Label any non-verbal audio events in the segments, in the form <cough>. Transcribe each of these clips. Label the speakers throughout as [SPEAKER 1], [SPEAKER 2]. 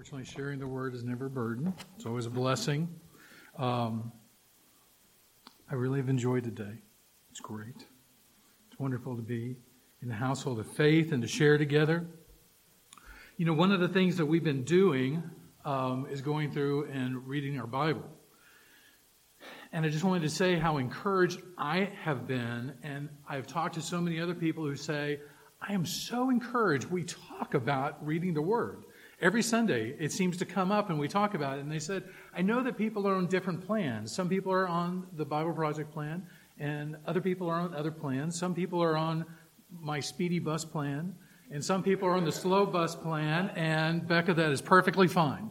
[SPEAKER 1] Fortunately, sharing the word is never a burden. It's always a blessing. Um, I really have enjoyed today. It's great. It's wonderful to be in the household of faith and to share together. You know, one of the things that we've been doing um, is going through and reading our Bible. And I just wanted to say how encouraged I have been, and I've talked to so many other people who say, I am so encouraged we talk about reading the Word. Every Sunday, it seems to come up and we talk about it. And they said, I know that people are on different plans. Some people are on the Bible Project plan, and other people are on other plans. Some people are on my speedy bus plan, and some people are on the slow bus plan, and Becca, that is perfectly fine.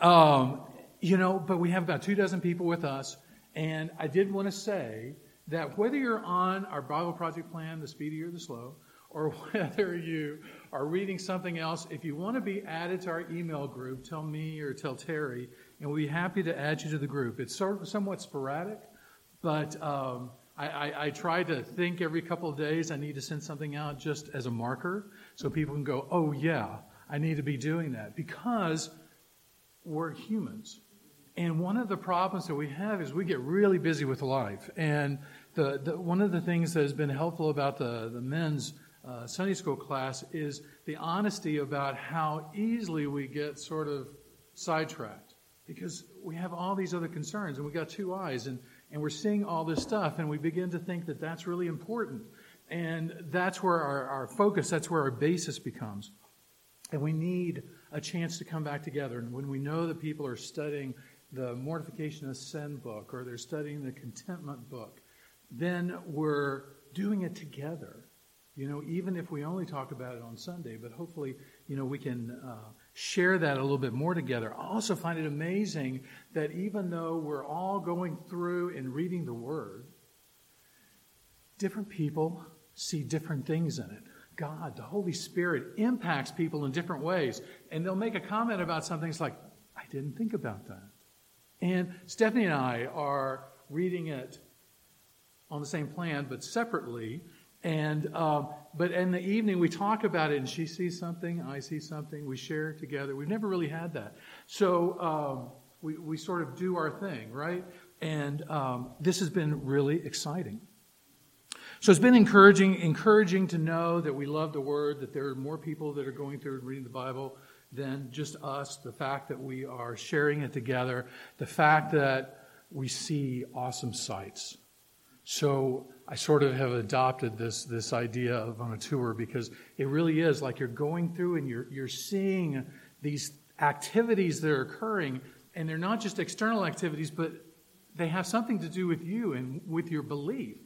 [SPEAKER 1] Um, you know, but we have about two dozen people with us, and I did want to say that whether you're on our Bible Project plan, the speedy or the slow, or <laughs> whether you are reading something else, if you want to be added to our email group, tell me or tell Terry, and we'll be happy to add you to the group. It's sort of somewhat sporadic, but um, I, I, I, try to think every couple of days I need to send something out just as a marker so people can go, oh, yeah, I need to be doing that because we're humans. And one of the problems that we have is we get really busy with life. And the, the one of the things that has been helpful about the, the men's uh, Sunday school class is the honesty about how easily we get sort of sidetracked because we have all these other concerns and we got two eyes and, and we're seeing all this stuff and we begin to think that that's really important. And that's where our, our focus, that's where our basis becomes. And we need a chance to come back together. And when we know that people are studying the Mortification of Sin book or they're studying the Contentment book, then we're doing it together. You know, even if we only talk about it on Sunday, but hopefully, you know, we can uh, share that a little bit more together. I also find it amazing that even though we're all going through and reading the Word, different people see different things in it. God, the Holy Spirit, impacts people in different ways. And they'll make a comment about something. It's like, I didn't think about that. And Stephanie and I are reading it on the same plan, but separately. And um, but in the evening we talk about it, and she sees something, I see something, we share together. We've never really had that, so um, we we sort of do our thing, right? And um, this has been really exciting. So it's been encouraging, encouraging to know that we love the Word, that there are more people that are going through and reading the Bible than just us. The fact that we are sharing it together, the fact that we see awesome sights. So I sort of have adopted this, this idea of on a tour because it really is like you're going through and you're, you're seeing these activities that are occurring, and they're not just external activities, but they have something to do with you and with your belief.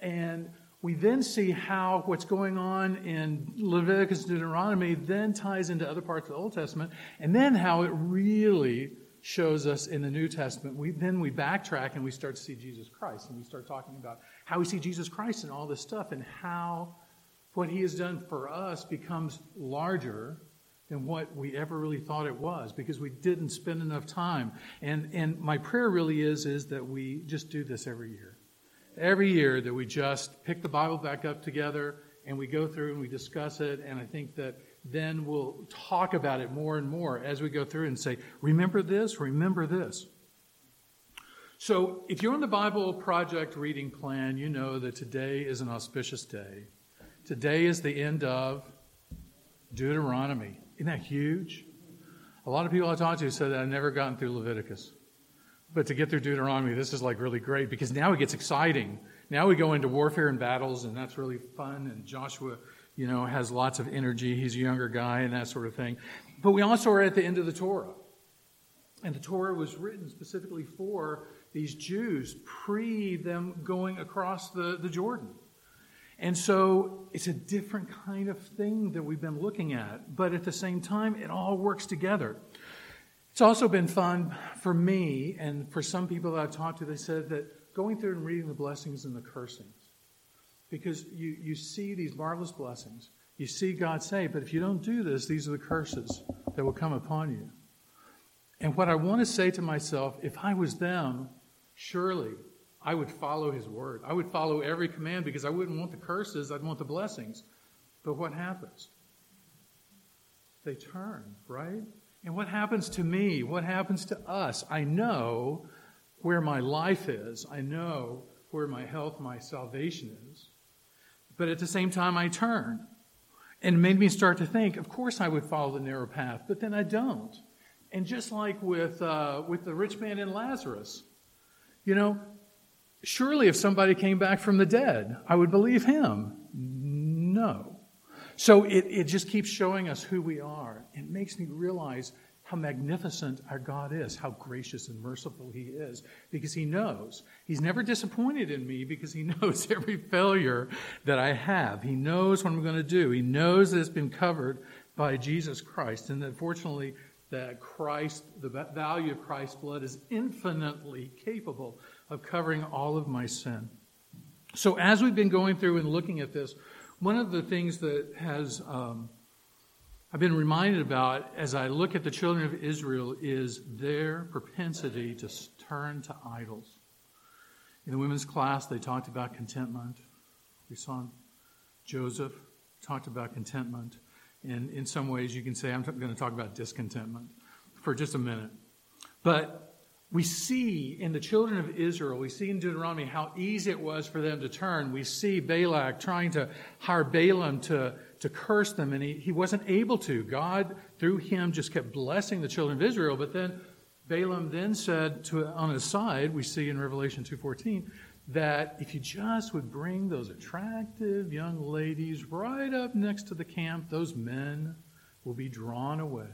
[SPEAKER 1] And we then see how what's going on in Leviticus and Deuteronomy then ties into other parts of the Old Testament, and then how it really shows us in the New Testament. We, then we backtrack and we start to see Jesus Christ, and we start talking about how we see Jesus Christ and all this stuff, and how what he has done for us becomes larger than what we ever really thought it was because we didn't spend enough time. And, and my prayer really is, is that we just do this every year. Every year that we just pick the Bible back up together and we go through and we discuss it. And I think that then we'll talk about it more and more as we go through and say, remember this, remember this. So, if you're on the Bible Project reading plan, you know that today is an auspicious day. Today is the end of Deuteronomy. Isn't that huge? A lot of people I talked to said that I've never gotten through Leviticus. But to get through Deuteronomy, this is like really great because now it gets exciting. Now we go into warfare and battles, and that's really fun. And Joshua, you know, has lots of energy. He's a younger guy and that sort of thing. But we also are at the end of the Torah. And the Torah was written specifically for these Jews pre them going across the, the Jordan. And so it's a different kind of thing that we've been looking at, but at the same time, it all works together. It's also been fun for me and for some people that I've talked to, they said that going through and reading the blessings and the cursings, because you, you see these marvelous blessings. You see God say, but if you don't do this, these are the curses that will come upon you. And what I want to say to myself, if I was them, surely I would follow his word. I would follow every command because I wouldn't want the curses, I'd want the blessings. But what happens? They turn, right? And what happens to me? What happens to us? I know where my life is. I know where my health, my salvation is. But at the same time, I turn. And it made me start to think, of course I would follow the narrow path, but then I don't. And just like with, uh, with the rich man and Lazarus, you know, surely if somebody came back from the dead, I would believe him. No. So it, it just keeps showing us who we are. It makes me realize how magnificent our God is, how gracious and merciful He is, because He knows. He's never disappointed in me because He <laughs> knows every failure that I have. He knows what I'm going to do. He knows that it's been covered by Jesus Christ, and that fortunately, that Christ, the value of Christ's blood is infinitely capable of covering all of my sin. So, as we've been going through and looking at this, one of the things that has um, I've been reminded about as I look at the children of Israel is their propensity to turn to idols. In the women's class, they talked about contentment. We saw Joseph talked about contentment. And in some ways, you can say, I'm going to talk about discontentment for just a minute. But we see in the children of Israel, we see in Deuteronomy how easy it was for them to turn. We see Balak trying to hire Balaam to to curse them, and he, he wasn't able to. God, through him, just kept blessing the children of Israel. But then Balaam then said to on his side, we see in Revelation 2.14, that if you just would bring those attractive young ladies right up next to the camp, those men will be drawn away.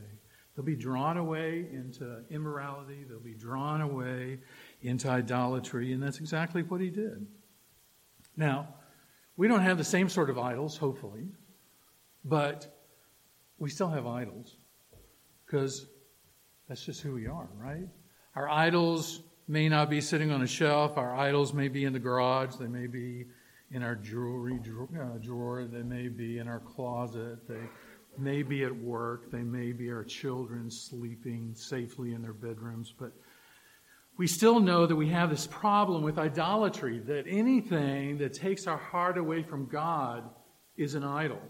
[SPEAKER 1] They'll be drawn away into immorality. They'll be drawn away into idolatry. And that's exactly what he did. Now, we don't have the same sort of idols, hopefully. But we still have idols because that's just who we are, right? Our idols may not be sitting on a shelf. Our idols may be in the garage. They may be in our jewelry uh, drawer. They may be in our closet. They may be at work. They may be our children sleeping safely in their bedrooms. But we still know that we have this problem with idolatry that anything that takes our heart away from God is an idol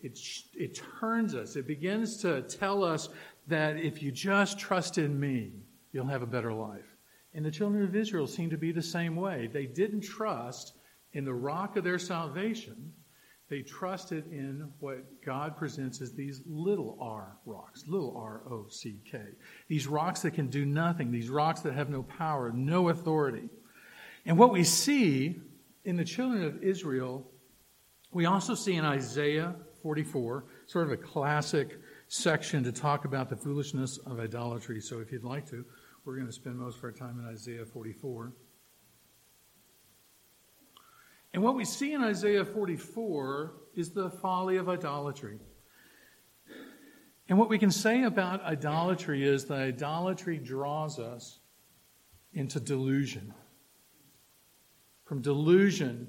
[SPEAKER 1] it, it turns us. It begins to tell us that if you just trust in me, you'll have a better life. And the children of Israel seem to be the same way. They didn't trust in the rock of their salvation. They trusted in what God presents as these little r rocks, little r o c k. These rocks that can do nothing, these rocks that have no power, no authority. And what we see in the children of Israel, we also see in Isaiah 44, sort of a classic section to talk about the foolishness of idolatry. So if you'd like to, we're going to spend most of our time in Isaiah 44. And what we see in Isaiah 44 is the folly of idolatry. And what we can say about idolatry is that idolatry draws us into delusion. From delusion,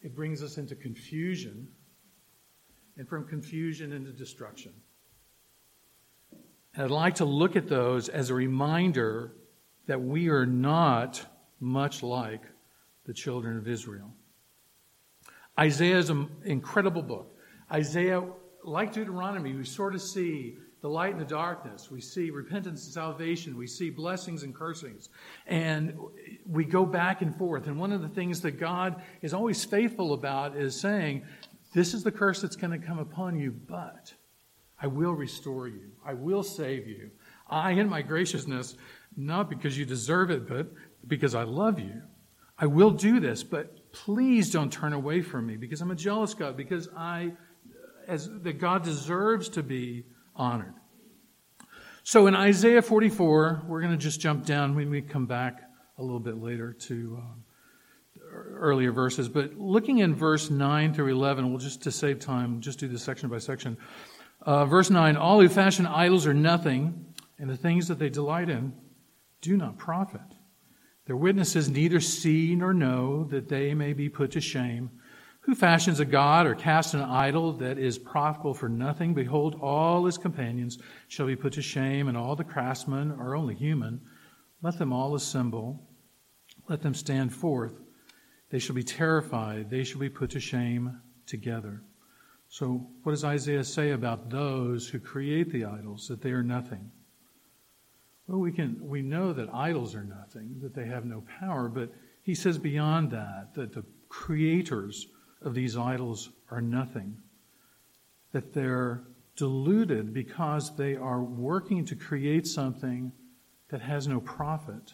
[SPEAKER 1] it brings us into confusion and from confusion into destruction. And I'd like to look at those as a reminder that we are not much like the children of Israel. Isaiah is an incredible book. Isaiah, like Deuteronomy, we sort of see the light and the darkness. We see repentance and salvation. We see blessings and cursings. And we go back and forth. And one of the things that God is always faithful about is saying, this is the curse that's going to come upon you, but I will restore you. I will save you. I, in my graciousness, not because you deserve it, but because I love you. I will do this, but please don't turn away from me because I'm a jealous God, because I, as that God deserves to be honored. So in Isaiah 44, we're going to just jump down when we come back a little bit later to um, earlier verses, but looking in verse 9 through 11, we'll just, to save time, just do this section by section. Uh, verse 9 All who fashion idols are nothing, and the things that they delight in do not profit. Their witnesses neither see nor know that they may be put to shame. Who fashions a god or casts an idol that is profitable for nothing? Behold, all his companions shall be put to shame, and all the craftsmen are only human. Let them all assemble. Let them stand forth. They shall be terrified. They shall be put to shame together. So, what does Isaiah say about those who create the idols, that they are nothing? Well, we, can, we know that idols are nothing, that they have no power, but he says beyond that, that the creators of these idols are nothing, that they're deluded because they are working to create something that has no profit.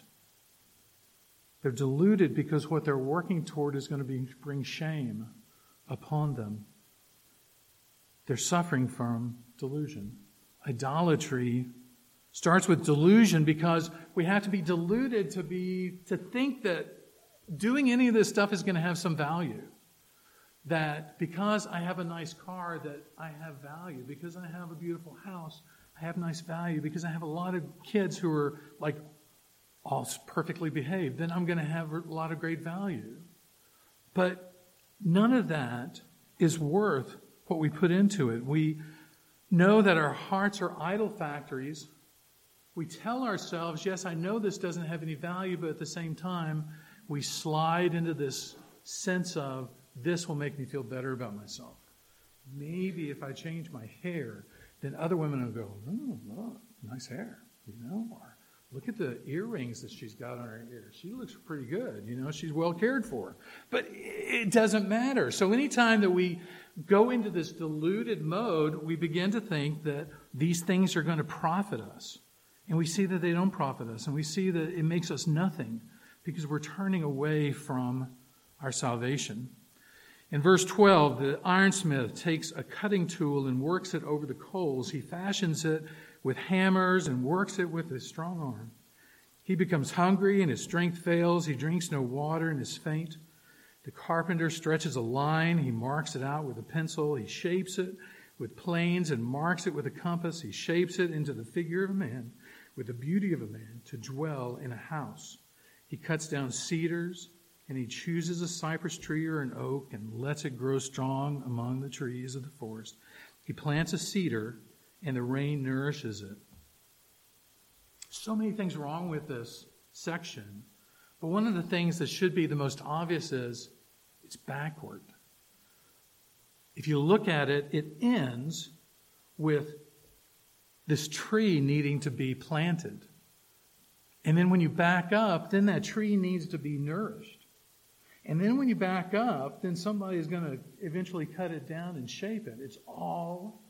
[SPEAKER 1] They're deluded because what they're working toward is going to be, bring shame upon them. They're suffering from delusion. Idolatry starts with delusion because we have to be deluded to be to think that doing any of this stuff is going to have some value. That because I have a nice car that I have value, because I have a beautiful house, I have nice value, because I have a lot of kids who are like all perfectly behaved, then I'm going to have a lot of great value. But none of that is worth what we put into it. We know that our hearts are idol factories. We tell ourselves, yes, I know this doesn't have any value, but at the same time, we slide into this sense of this will make me feel better about myself. Maybe if I change my hair, then other women will go, oh, look, nice hair, you know, or look at the earrings that she's got on her ears. She looks pretty good, you know, she's well cared for. But it doesn't matter. So anytime that we go into this deluded mode, we begin to think that these things are going to profit us. And we see that they don't profit us. And we see that it makes us nothing because we're turning away from our salvation. In verse 12, the ironsmith takes a cutting tool and works it over the coals. He fashions it with hammers and works it with his strong arm. He becomes hungry and his strength fails. He drinks no water and is faint. The carpenter stretches a line. He marks it out with a pencil. He shapes it with planes and marks it with a compass. He shapes it into the figure of a man, with the beauty of a man, to dwell in a house. He cuts down cedars, and he chooses a cypress tree or an oak and lets it grow strong among the trees of the forest. He plants a cedar, and the rain nourishes it. So many things wrong with this section but one of the things that should be the most obvious is it's backward. If you look at it, it ends with this tree needing to be planted. And then when you back up, then that tree needs to be nourished. And then when you back up, then somebody is going to eventually cut it down and shape it. It's all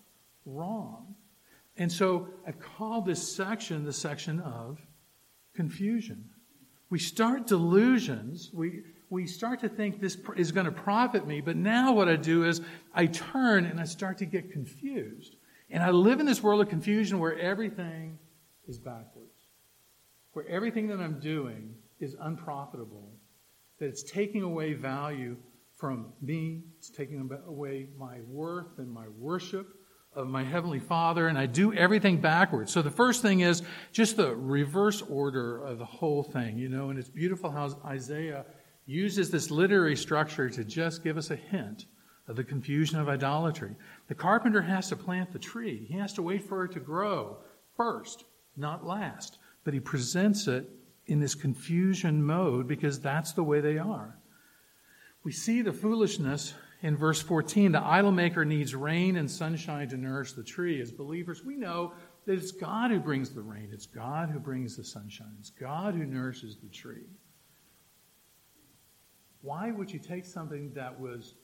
[SPEAKER 1] wrong. And so I've called this section the section of confusion. We start delusions. We, we start to think this is going to profit me, but now what I do is I turn and I start to get confused. And I live in this world of confusion where everything is backwards, where everything that I'm doing is unprofitable, that it's taking away value from me, it's taking away my worth and my worship of my Heavenly Father, and I do everything backwards. So the first thing is just the reverse order of the whole thing, you know, and it's beautiful how Isaiah uses this literary structure to just give us a hint of the confusion of idolatry. The carpenter has to plant the tree, he has to wait for it to grow first, not last. But he presents it in this confusion mode because that's the way they are. We see the foolishness in verse 14, the idol maker needs rain and sunshine to nourish the tree. As believers, we know that it's God who brings the rain, it's God who brings the sunshine, it's God who nourishes the tree. Why would you take something that was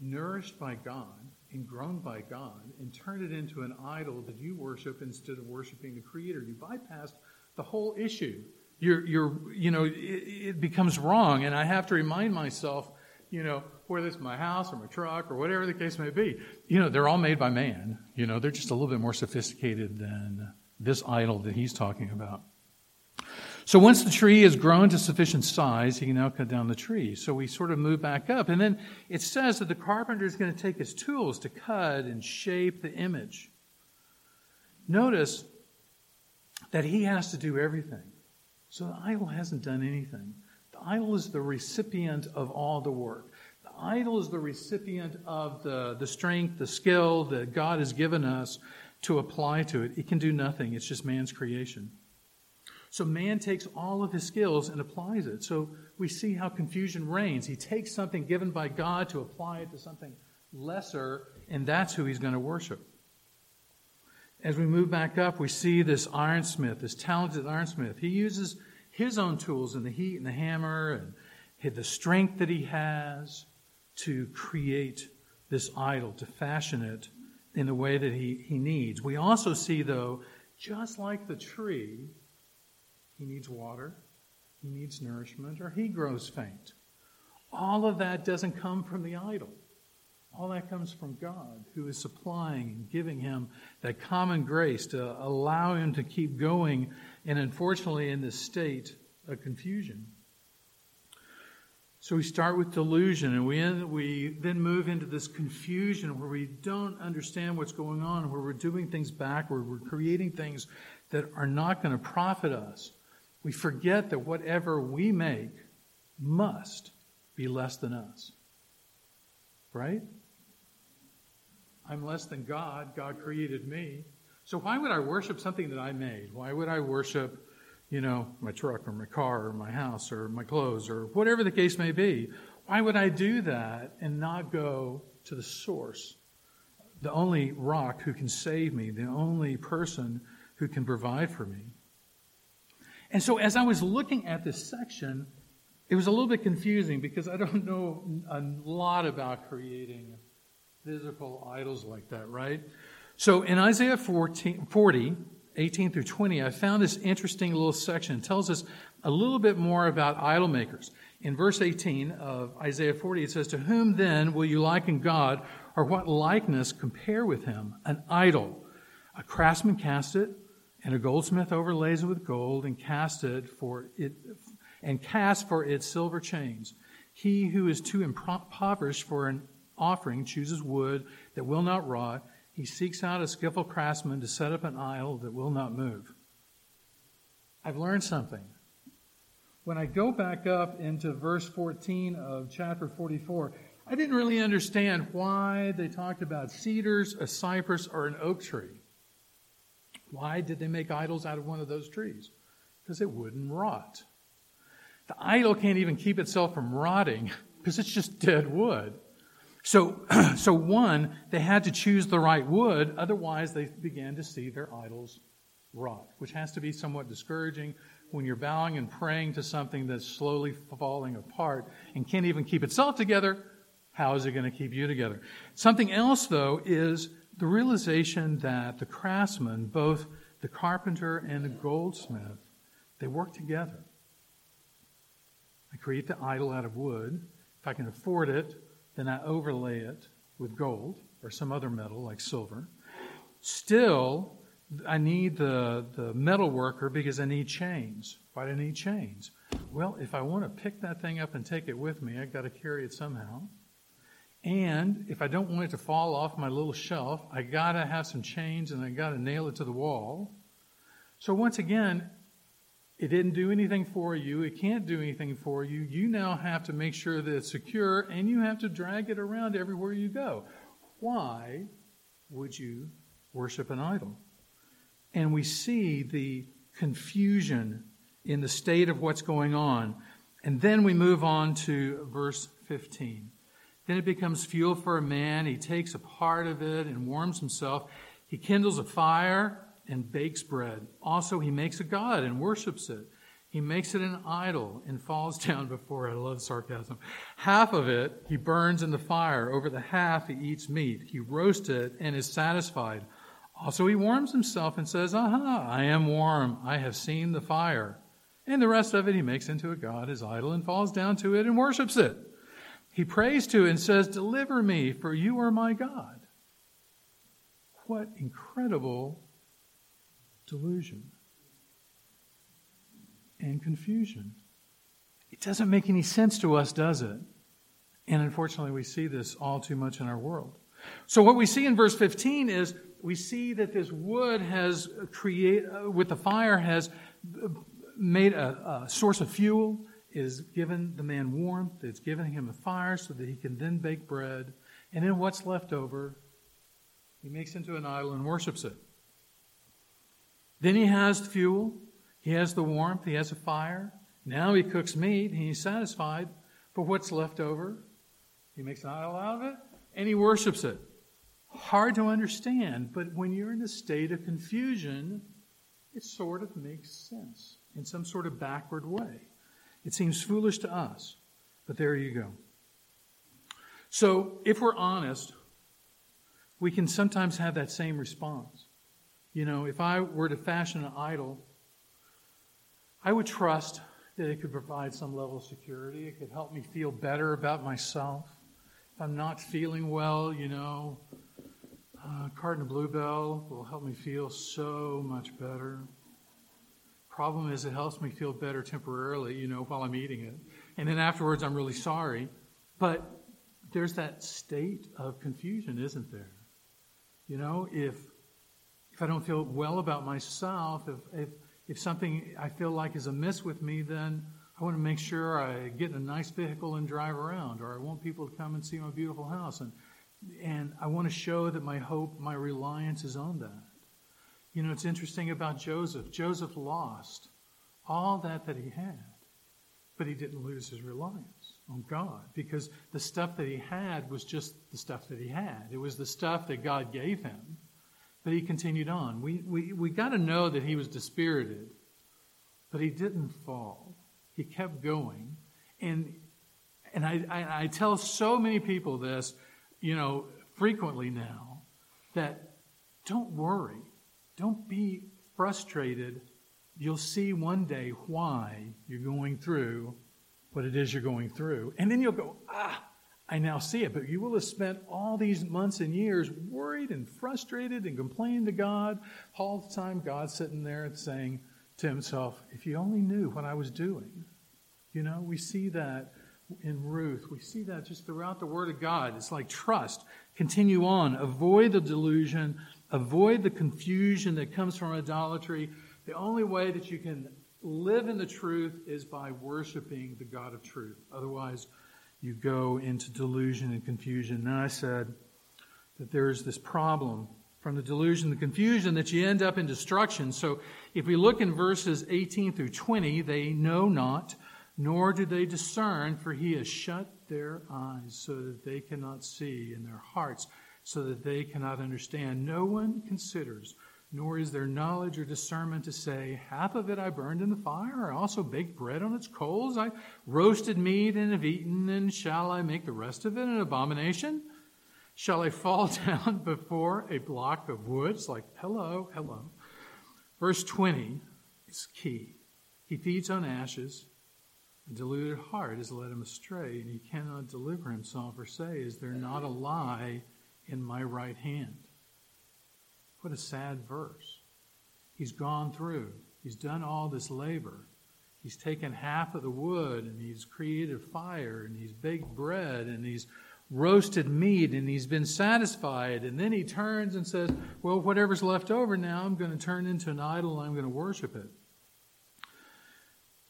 [SPEAKER 1] nourished by God and grown by God and turn it into an idol that you worship instead of worshiping the Creator? You bypassed the whole issue. You're, you're, you know, it, it becomes wrong. And I have to remind myself you know, whether it's my house or my truck or whatever the case may be, you know, they're all made by man. You know, they're just a little bit more sophisticated than this idol that he's talking about. So once the tree has grown to sufficient size, he can now cut down the tree. So we sort of move back up. And then it says that the carpenter is going to take his tools to cut and shape the image. Notice that he has to do everything. So the idol hasn't done anything. The idol is the recipient of all the work. The idol is the recipient of the, the strength, the skill that God has given us to apply to it. It can do nothing, it's just man's creation. So man takes all of his skills and applies it. So we see how confusion reigns. He takes something given by God to apply it to something lesser, and that's who he's going to worship. As we move back up, we see this ironsmith, this talented ironsmith. He uses his own tools and the heat and the hammer and the strength that he has to create this idol, to fashion it in the way that he, he needs. We also see, though, just like the tree, he needs water, he needs nourishment, or he grows faint. All of that doesn't come from the idol. All that comes from God, who is supplying and giving him that common grace to allow him to keep going, and unfortunately, in this state of confusion. So we start with delusion, and we, end, we then move into this confusion where we don't understand what's going on, where we're doing things backward, we're creating things that are not going to profit us. We forget that whatever we make must be less than us. Right? I'm less than God. God created me. So why would I worship something that I made? Why would I worship, you know, my truck or my car or my house or my clothes or whatever the case may be? Why would I do that and not go to the source? The only rock who can save me, the only person who can provide for me. And so as I was looking at this section, it was a little bit confusing because I don't know a lot about creating physical idols like that, right? So in Isaiah 14, 40, 18 through 20, I found this interesting little section. It tells us a little bit more about idol makers. In verse 18 of Isaiah 40, it says, To whom then will you liken God, or what likeness compare with him? An idol. A craftsman cast it, and a goldsmith overlays it with gold, and cast it for it, and cast for its silver chains. He who is too impoverished for an offering chooses wood that will not rot. He seeks out a skillful craftsman to set up an idol that will not move. I've learned something. When I go back up into verse 14 of chapter 44, I didn't really understand why they talked about cedars, a cypress, or an oak tree. Why did they make idols out of one of those trees? Because it wouldn't rot. The idol can't even keep itself from rotting because it's just dead wood. So, <clears throat> so one, they had to choose the right wood, otherwise they began to see their idols rot, which has to be somewhat discouraging when you're bowing and praying to something that's slowly falling apart and can't even keep itself together. How is it going to keep you together? Something else, though, is the realization that the craftsman, both the carpenter and the goldsmith, they work together. I create the idol out of wood. If I can afford it, then I overlay it with gold or some other metal like silver. Still, I need the, the metal worker because I need chains. Why do I need chains? Well, if I want to pick that thing up and take it with me, I've got to carry it somehow. And if I don't want it to fall off my little shelf, I got to have some chains and I got to nail it to the wall. So once again, it didn't do anything for you. It can't do anything for you. You now have to make sure that it's secure and you have to drag it around everywhere you go. Why would you worship an idol? And we see the confusion in the state of what's going on. And then we move on to verse 15. Then it becomes fuel for a man. He takes a part of it and warms himself. He kindles a fire and bakes bread. Also, he makes a god and worships it. He makes it an idol and falls <laughs> down before it. I love sarcasm. Half of it he burns in the fire. Over the half he eats meat. He roasts it and is satisfied. Also, he warms himself and says, Aha, I am warm. I have seen the fire. And the rest of it he makes into a god, his idol, and falls down to it and worships it. He prays to it and says, Deliver me, for you are my God. What incredible delusion and confusion. It doesn't make any sense to us, does it? And unfortunately, we see this all too much in our world. So, what we see in verse 15 is we see that this wood has create uh, with the fire has made a, a source of fuel, is given the man warmth, it's given him a fire so that he can then bake bread, and then what's left over, he makes into an idol and worships it. Then he has the fuel, he has the warmth, he has a fire. Now he cooks meat and he's satisfied. But what's left over? He makes an idol out of it and he worships it. hard to understand, but when you're in a state of confusion, it sort of makes sense in some sort of backward way. It seems foolish to us, but there you go. So, if we're honest, we can sometimes have that same response. You know, if I were to fashion an idol, I would trust that it could provide some level of security. It could help me feel better about myself. If I'm not feeling well, you know, a uh, Cardinal Blue Bell will help me feel so much better. Problem is, it helps me feel better temporarily, you know, while I'm eating it. And then afterwards, I'm really sorry. But there's that state of confusion, isn't there? You know, if if I don't feel well about myself, if if if something I feel like is amiss with me, then I want to make sure I get in a nice vehicle and drive around, or I want people to come and see my beautiful house, and and I want to show that my hope, my reliance is on that. You know, it's interesting about Joseph. Joseph lost all that that he had, but he didn't lose his reliance on God because the stuff that he had was just the stuff that he had. It was the stuff that God gave him but he continued on. We, we, we got to know that he was dispirited, but he didn't fall. He kept going. And, and I, I, I tell so many people this, you know, frequently now, that don't worry. Don't be frustrated. You'll see one day why you're going through what it is you're going through. And then you'll go, ah, I now see it. But you will have spent all these months and years worried and frustrated and complaining to God. All the time, God sitting there and saying to himself, If you only knew what I was doing. You know, we see that in Ruth. We see that just throughout the Word of God. It's like trust. Continue on. Avoid the delusion. Avoid the confusion that comes from idolatry. The only way that you can live in the truth is by worshiping the God of truth. Otherwise, you go into delusion and confusion. And I said that there's this problem from the delusion, the confusion, that you end up in destruction. So if we look in verses 18 through 20, they know not, nor do they discern, for he has shut their eyes so that they cannot see, in their hearts so that they cannot understand. No one considers nor is there knowledge or discernment to say, Half of it I burned in the fire, I also baked bread on its coals, I roasted meat and have eaten, and shall I make the rest of it an abomination? Shall I fall <laughs> down before a block of wood? It's like, hello, hello. Verse 20 is key. He feeds on ashes. A deluded heart has led him astray, and he cannot deliver himself or say, Is there not a lie in my right hand? What a sad verse. He's gone through, he's done all this labor. He's taken half of the wood and he's created fire and he's baked bread and he's roasted meat and he's been satisfied. And then he turns and says, Well, whatever's left over now, I'm going to turn into an idol and I'm going to worship it.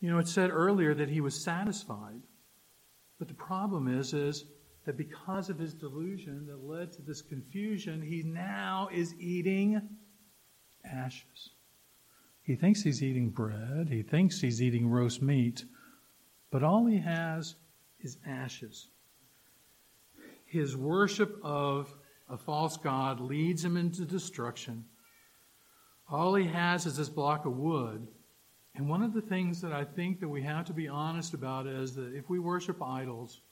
[SPEAKER 1] You know, it said earlier that he was satisfied. But the problem is, is that because of his delusion that led to this confusion, he now is eating ashes. He thinks he's eating bread, he thinks he's eating roast meat, but all he has is ashes. His worship of a false God leads him into destruction. All he has is this block of wood. And one of the things that I think that we have to be honest about is that if we worship idols,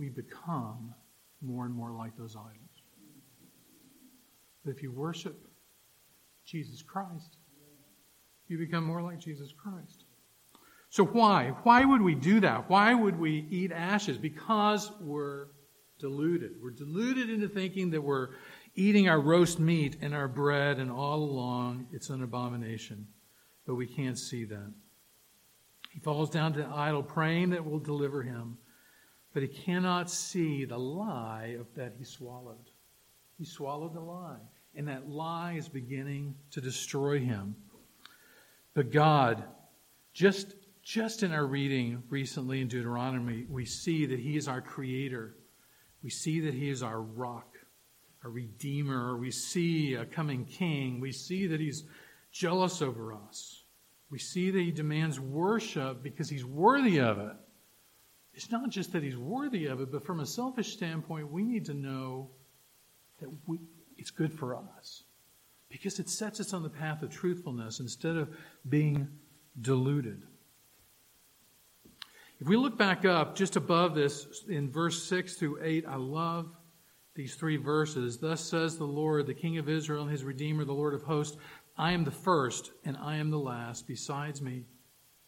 [SPEAKER 1] we become more and more like those idols. But if you worship Jesus Christ, you become more like Jesus Christ. So why? Why would we do that? Why would we eat ashes? Because we're deluded. We're deluded into thinking that we're eating our roast meat and our bread, and all along it's an abomination. But we can't see that. He falls down to idol, praying that will deliver him but he cannot see the lie of that he swallowed. He swallowed the lie, and that lie is beginning to destroy him. But God, just, just in our reading recently in Deuteronomy, we see that he is our creator. We see that he is our rock, our redeemer. We see a coming king. We see that he's jealous over us. We see that he demands worship because he's worthy of it it's not just that he's worthy of it, but from a selfish standpoint, we need to know that we, it's good for us because it sets us on the path of truthfulness instead of being deluded. If we look back up just above this in verse 6 through 8, I love these three verses. Thus says the Lord, the King of Israel and his Redeemer, the Lord of hosts I am the first and I am the last. Besides me,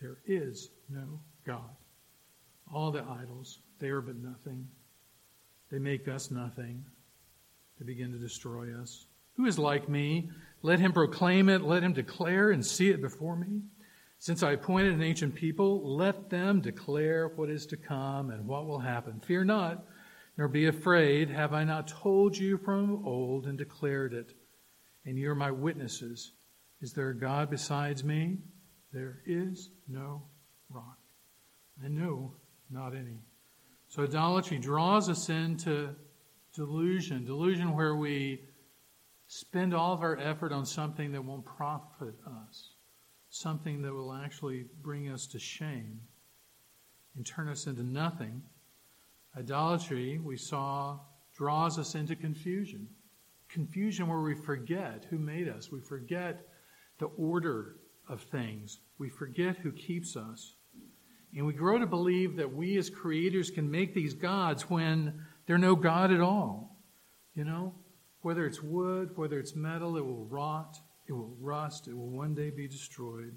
[SPEAKER 1] there is no God. All the idols, they are but nothing. They make us nothing. They begin to destroy us. Who is like me? Let him proclaim it. Let him declare and see it before me. Since I appointed an ancient people, let them declare what is to come and what will happen. Fear not, nor be afraid. Have I not told you from old and declared it? And you are my witnesses. Is there a God besides me? There is no rock. I know not any. So idolatry draws us into delusion, delusion where we spend all of our effort on something that won't profit us, something that will actually bring us to shame and turn us into nothing. Idolatry, we saw, draws us into confusion. Confusion where we forget who made us, we forget the order of things, we forget who keeps us. And we grow to believe that we as creators can make these gods when they're no God at all. You know, whether it's wood, whether it's metal, it will rot, it will rust, it will one day be destroyed.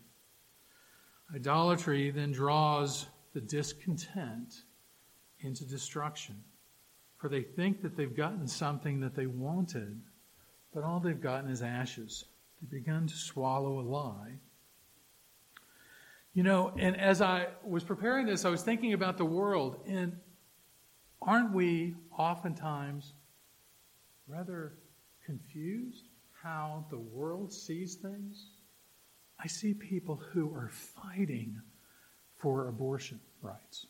[SPEAKER 1] Idolatry then draws the discontent into destruction. For they think that they've gotten something that they wanted, but all they've gotten is ashes. They've begun to swallow a lie you know, and as I was preparing this, I was thinking about the world, and aren't we oftentimes rather confused how the world sees things? I see people who are fighting for abortion rights.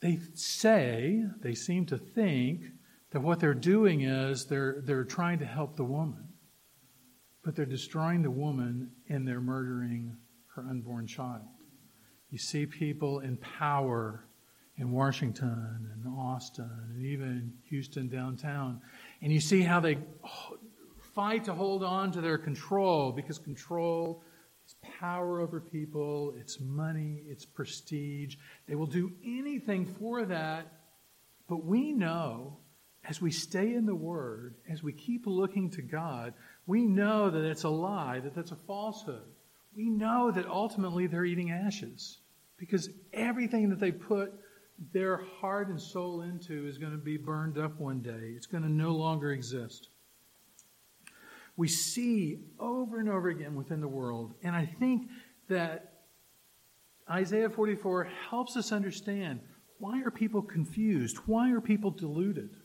[SPEAKER 1] They say, they seem to think that what they're doing is they're, they're trying to help the woman, but they're destroying the woman and they're murdering her unborn child. You see people in power in Washington and Austin and even Houston downtown, and you see how they fight to hold on to their control because control is power over people, it's money, it's prestige. They will do anything for that, but we know as we stay in the Word, as we keep looking to God, we know that it's a lie, that that's a falsehood we know that ultimately they're eating ashes because everything that they put their heart and soul into is going to be burned up one day. It's going to no longer exist. We see over and over again within the world, and I think that Isaiah 44 helps us understand why are people confused? Why are people deluded?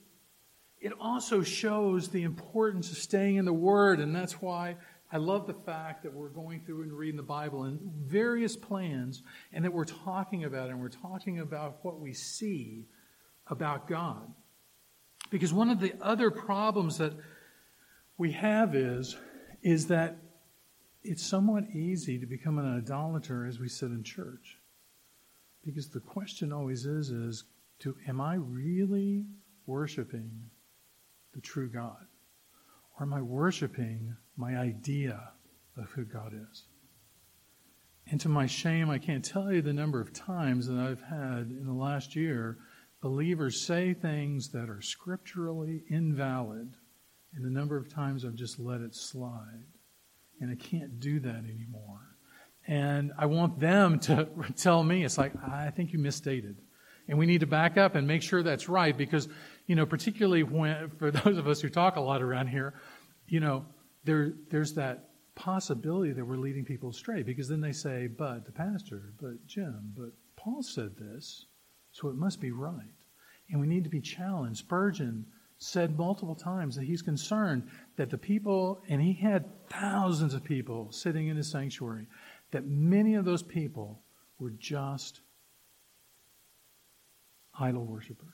[SPEAKER 1] It also shows the importance of staying in the Word, and that's why I love the fact that we're going through and reading the Bible and various plans and that we're talking about and we're talking about what we see about God. Because one of the other problems that we have is, is that it's somewhat easy to become an idolater as we sit in church. Because the question always is, is to, am I really worshiping the true God? Or am I worshiping my idea of who God is. And to my shame, I can't tell you the number of times that I've had in the last year believers say things that are scripturally invalid, and the number of times I've just let it slide. And I can't do that anymore. And I want them to <laughs> tell me, it's like, I think you misstated. And we need to back up and make sure that's right because, you know, particularly when, for those of us who talk a lot around here, you know, there, there's that possibility that we're leading people astray because then they say, but the pastor, but Jim, but Paul said this, so it must be right. And we need to be challenged. Spurgeon said multiple times that he's concerned that the people, and he had thousands of people sitting in his sanctuary, that many of those people were just idol worshippers.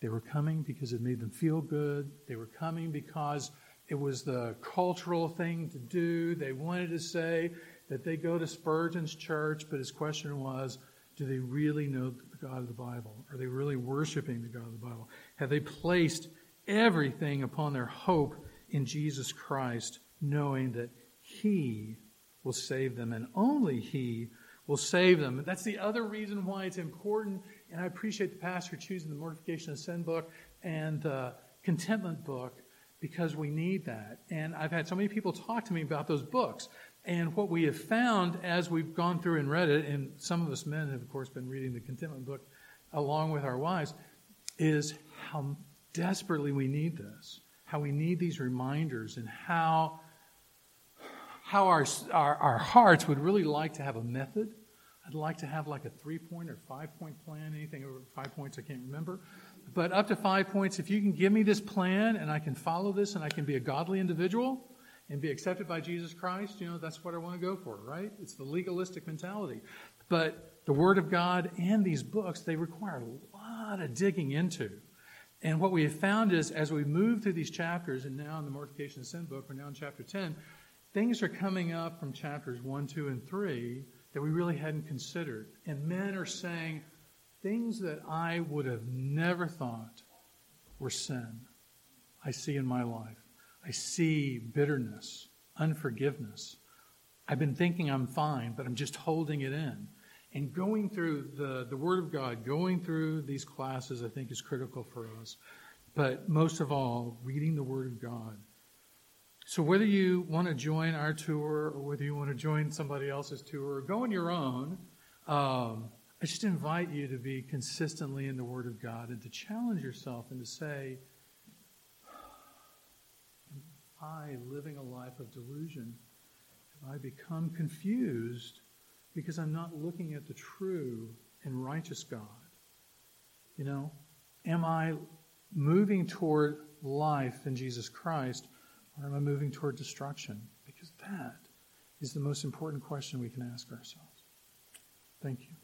[SPEAKER 1] They were coming because it made them feel good. They were coming because it was the cultural thing to do. They wanted to say that they go to Spurgeon's church, but his question was do they really know the God of the Bible? Are they really worshiping the God of the Bible? Have they placed everything upon their hope in Jesus Christ, knowing that He will save them and only He will save them. That's the other reason why it's important, and I appreciate the pastor choosing the Mortification of Sin book and the Contentment book because we need that. And I've had so many people talk to me about those books. And what we have found as we've gone through and read it, and some of us men have, of course, been reading the Contentment book along with our wives, is how desperately we need this, how we need these reminders, and how, how our, our, our hearts would really like to have a method. I'd like to have like a three point or five point plan, anything over five points, I can't remember. But up to five points, if you can give me this plan and I can follow this and I can be a godly individual, and be accepted by Jesus Christ, you know, that's what I want to go for, right? It's the legalistic mentality. But the Word of God and these books, they require a lot of digging into. And what we have found is as we move through these chapters, and now in the Mortification of Sin book, we're now in chapter 10, things are coming up from chapters 1, 2, and 3 that we really hadn't considered. And men are saying things that I would have never thought were sin, I see in my life. I see bitterness, unforgiveness. I've been thinking I'm fine, but I'm just holding it in. And going through the, the Word of God, going through these classes, I think is critical for us. But most of all, reading the Word of God. So whether you want to join our tour or whether you want to join somebody else's tour or go on your own, um, I just invite you to be consistently in the Word of God and to challenge yourself and to say, Am I living a life of delusion? Have I become confused because I'm not looking at the true and righteous God? You know, am I moving toward life in Jesus Christ or am I moving toward destruction? Because that is the most important question we can ask ourselves. Thank you.